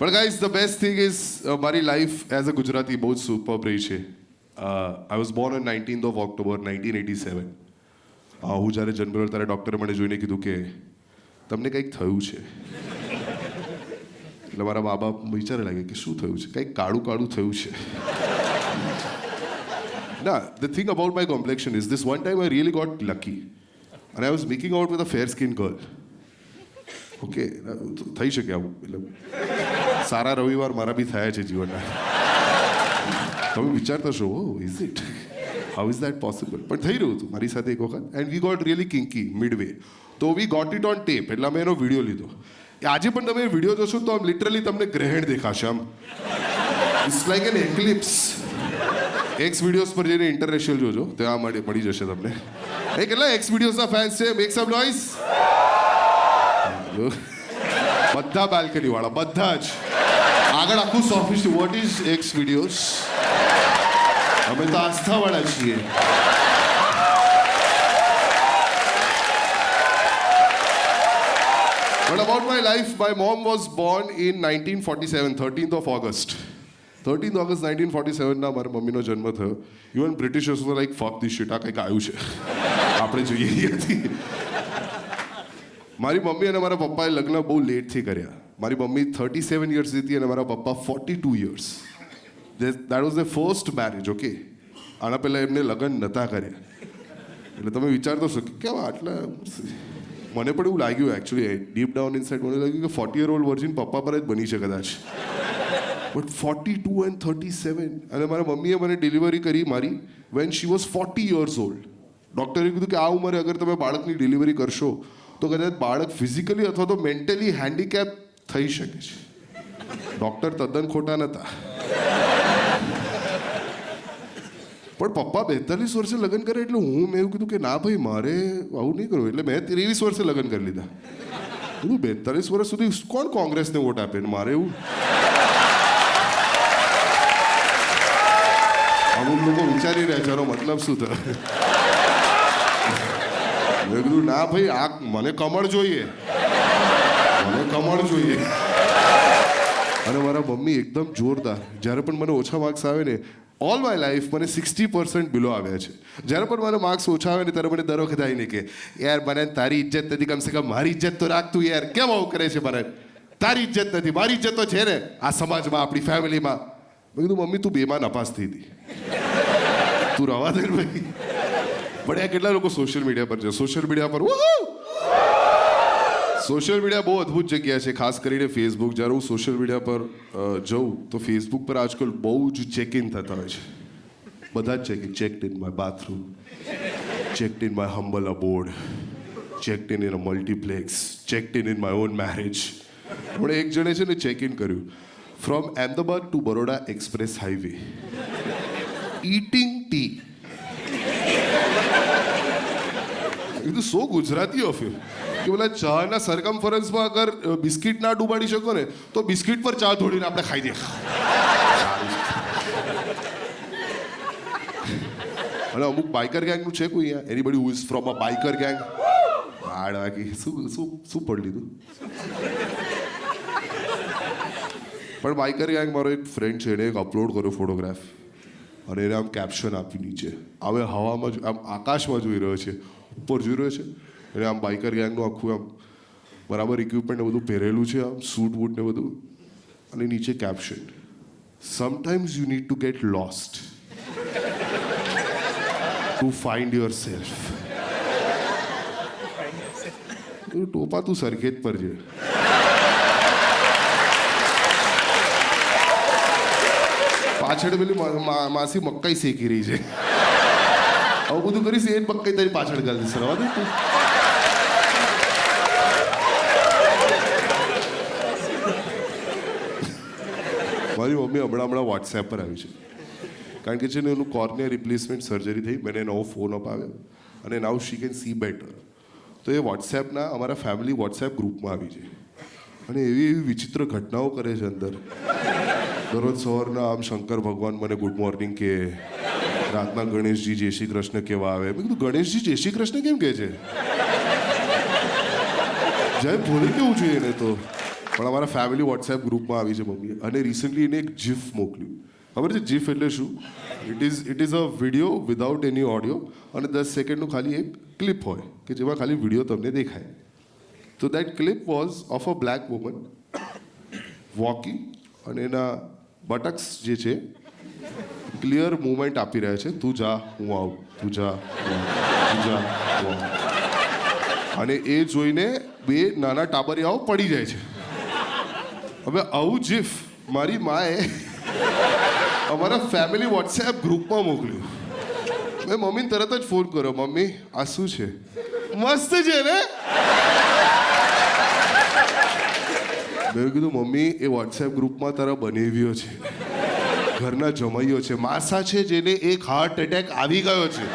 પણ guys the best thing is મારી life as a Gujarati બહુ જ સુપર રહી છે I was born on nineteenth of October nineteen eighty seven હું જ્યારે જન્મ્યો ત્યારે ડૉક્ટરે મને જોઈને કીધું કે તમને કંઈક થયું છે એટલે મારા મા બાપ વિચારે લાગે કે શું થયું છે કંઈક કાળું કાળું થયું છે ના the thing about my complexion is this one time I really got lucky અને I was making out with a fair skin girl okay થઈ શકે આવું એટલે સારા રવિવાર મારા બી થયા છે જીવનના. તમે વિચારતા છો ઓ is it how is that possible પણ થઈ રહ્યું હતું મારી સાથે એક વખત and we got really kinky midway તો we got it on tape એટલે અમે એનો વીડિયો લીધો. આજે પણ તમે વીડિયો જોશો તો આમ લિટરલી તમને ગ્રહણ દેખાશે આમ. It's like an eclipse X videos પર જઈને ઇન્ટરનેશનલ જોજો ત્યાં માટે મળી જશે તમને. એ કેટલા એક્સ વિડીયોઝના ફેન્સ છે મેક સમ નોઈસ બધા બાલ્કની વાળા બધા જ. આગળ આખું સોફિસ વોટ ઇઝ એક્સ વિડીયોઝ અમે તો આસ્થાવાળા છીએ. But about my life, my mom was born in 1947, 13th of August. 13th August nineteen forty સેવનના મારા મમ્મીનો જન્મ થયો. Even Britishers like fuck the shit આ કંઈક આવ્યું છે. આપણે જોઈએ હતી. મારી મમ્મી અને મારા પપ્પાએ લગ્ન બહુ લેટથી કર્યા. મારી મમ્મી થર્ટી સેવન યર્સ હતી અને મારા પપ્પા forty two years that was the first marriage okay આના પહેલાં એમને લગ્ન નહોતા કર્યા. એટલે તમે વિચારતો છો કે કેમ આટલા મને પણ એવું લાગ્યું એકચ્યુઅલી ડીપ ડાઉન ઇનસાઇડ મને લાગ્યું કે ફોર્ટી યર ઓલ્ડ વર્જિન પપ્પા પર જ બની છે કદાચ. But forty two and thirty seven અને મારા મમ્મીએ મને ડિલિવરી કરી મારી when she was forty years old ડૉક્ટરે કીધું કે આ ઉંમરે અગર તમે બાળકની ડિલિવરી કરશો તો કદાચ બાળક ફિઝિકલી અથવા તો મેન્ટલી હેન્ડીકેપ થઈ શકે છે. ડૉક્ટર તદ્દન ખોટા નહોતા પણ પપ્પા બેતાલીસ વર્ષે લગ્ન કરે એટલે હું મેં એવું કીધું કે ના ભાઈ, મારે આવું નહીં કરવું. એટલે મેં ત્રેવીસ વર્ષે લગ્ન કરી લીધા. હું બેતાલીસ વર્ષ સુધી કોણ કોંગ્રેસને વોટ આપે ને મારે એવું? અમુક લોકો વિચારી રહ્યા છે મતલબ શું થયો? મેં કીધું, ના ભાઈ, આ મને કમળ જોઈએ. મને કમળ જોઈએ. અને મારા મમ્મી એકદમ જોરદાર. જ્યારે પણ મને ઓછા માર્ક્સ આવે ને ઓલ માય લાઈફ મને સિક્સટી પર્સન્ટ બિલો આવ્યા છે. જ્યારે પણ મારા માર્ક્સ ઓછા આવે ને, ત્યારે મને દર વખત આવીને કે, યાર, મને તારી ઇજ્જત નથી, કમસે કમ મારી ઇજ્જત તો રાખતું યાર. કેમ આવું કરે છે મને તારી ઇજ્જત નથી, મારી ઇજ્જત તો છે ને, આ સમાજમાં, આપણી ફેમિલીમાં મેં. કીધું, મમ્મી, તું બેમાં નપાસ થઈ હતી તું રવા દે ભાઈ. પણ આ કેટલા લોકો સોશિયલ મીડિયા પર છે? સોશિયલ મીડિયા પર સોશિયલ મીડિયા બહુ અદ્ભુત જગ્યા છે. ખાસ કરીને ફેસબુક જ્યારે હું સોશિયલ મીડિયા પર જઉં, તો ફેસબુક પર આજકાલ બહુ જ ચેક ઇન થતા હોય છે. બધા જ check in check in my bathroom check in my humble abode check in in a multiplex check in in my own marriage પણ એક જણે છે ને ચેક ઇન કર્યું from Ahmedabad to Baroda express highway eating tea કીધું so Gujarati of you કે બોલા, ચાના સરકમફરન્સમાં અગર બિસ્કિટ ના ડૂબાડી શકો ને, તો બિસ્કિટ પર ચા ધોડીને આપણે ખાઈ દે. અને અમુક બાઇકર ગેંગનું છે કોઈ અહીંયા? Anybody who is from a biker gang હાડ બાકી શું શું શું પડી લીધું? પણ બાઇકર ગેંગ મારો એક ફ્રેન્ડ છે, એને એક અપલોડ કર્યો ફોટોગ્રાફ અને એને આમ કેપ્શન આપ્યું નીચે. હવે હવામાં આમ આકાશમાં જોઈ રહ્યો છે. ઉપર જોઈ રહ્યો છે. એટલે આમ બાઇકર ગેંગનું આખું આમ બરાબર ઇક્વિપમેન્ટ બધું પહેરેલું છે, આમ સૂટ બૂટ ને બધું. અને નીચે caption sometimes you need to get lost to find yourself ટોપા તું સરખેજ પર છે. પાછળ પેલી માસી મકાઈ શેકી રહી છે. આવું બધું કરીશ, એ જ મકાઈ તારી પાછળ ગાલી દીશે. રવા દે તું. મારી મમ્મી હમણાં હમણાં વોટ્સએપ પર આવી છે. કારણ કે છે ને, એનું કોર્નિયા રિપ્લેસમેન્ટ સર્જરી થઈ, મેં એને નવો ફોન અપાવ્યો અને now she can see better તો એ વોટ્સએપના અમારા ફેમિલી વોટ્સએપ ગ્રુપમાં આવી છે. અને એવી એવી વિચિત્ર ઘટનાઓ કરે છે અંદર. દરરોજ સવારના આમ શંકર ભગવાન મને ગુડ મોર્નિંગ કે રાતના ગણેશજી જય શ્રી કૃષ્ણ કેવા આવે? મેં કીધું, ગણેશજી જય શ્રી કૃષ્ણ કેમ કહે છે? જય ભોલે કેવું જોઈએ એને તો? પણ અમારા ફેમિલી વોટ્સએપ ગ્રુપમાં આવી છે મમ્મી. અને રિસન્ટલી એને એક જીફ મોકલ્યું. ખબર છે જીફ એટલે શું? It is it is a video without any audio અને દસ સેકન્ડનું ખાલી એક ક્લિપ હોય, કે જેમાં ખાલી વીડિયો તમને દેખાય. તો that clip was of a black woman walking અને એના બટક્સ જે છે ક્લિયર મુવમેન્ટ આપી રહ્યા છે. તું જા, હું આવું. તું જા તું જા અને એ જોઈને બે નાના ટાબરિયાઓ પડી જાય છે. હવે આવું જીફ મારી માએ અમારા ફેમિલી વોટ્સએપ ગ્રુપમાં મોકલ્યું. મેં મમ્મીને તરત જ ફોન કર્યો, મમ્મી, આ શું છે? મસ્ત છે ને? મેં કીધું, મમ્મી, એ વોટ્સએપ ગ્રુપમાં તારા બનેવ્યો છે. ઘરના જમાઈઓ છે. માસા છે જેને એક હાર્ટ એટેક આવી ગયો છે.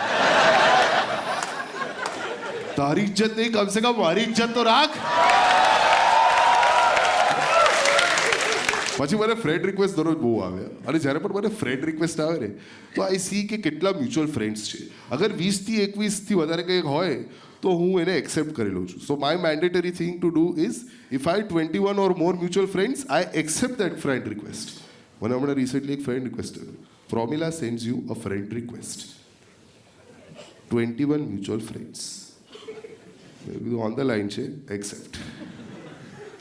તારી ઇજ્જત નહીં, કમસે કમ મારી ઇજ્જત તો રાખ. પછી મને ફ્રેન્ડ રિક્વેસ્ટ દરરોજ બહુ આવે. અને જ્યારે પણ મને ફ્રેન્ડ રિક્વેસ્ટ આવે ને, તો આઈ સી કે કેટલા મ્યુચ્યુઅલ ફ્રેન્ડ્સ છે. અગર વીસથી એકવીસથી વધારે કંઈક હોય, તો હું એને એક્સેપ્ટ કરી લઉં છું. So my mandatory thing to do is if I twenty one or more mutual friends I accept that friend request મને હમણાં રિસેન્ટલી એક ફ્રેન્ડ રિક્વેસ્ટ કર્યું Promila sends you a friend request twenty one mutual friends બધું on the line છે accept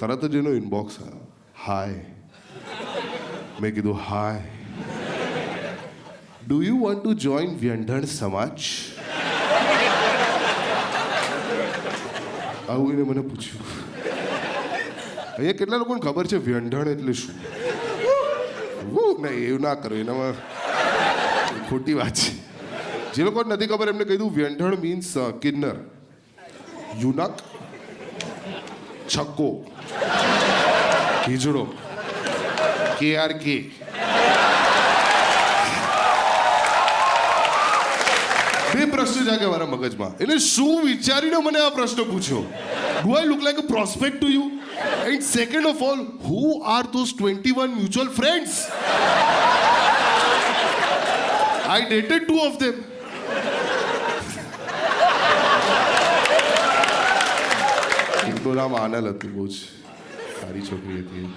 તરત જ એનો inbox hi મેં કીધું hi do you want to join વ્યંઢણ સમાજ આવું એને મને પૂછ્યું અહીંયા કેટલા લોકોને ખબર છે વ્યંઢણ એટલે શું નહીં, એવું ના કરો, એનામાં ખોટી વાત છે. જે લોકોને નથી ખબર, એમને કહી દઉં વ્યંઢણ મીન્સ કિન્નર. યુનક, છક્કો, ખીજડો કે આર કે બે પ્રશ્ન જાગે મારા મગજમાં. એટલે શું વિચારીને મને આ પ્રશ્ન પૂછ્યો? Do I look like a prospect to you and second of all who are those twenty one mutual friends I dated two of them એકનું નામ આનલ હતું બહુ જ સારી છોકરી હતી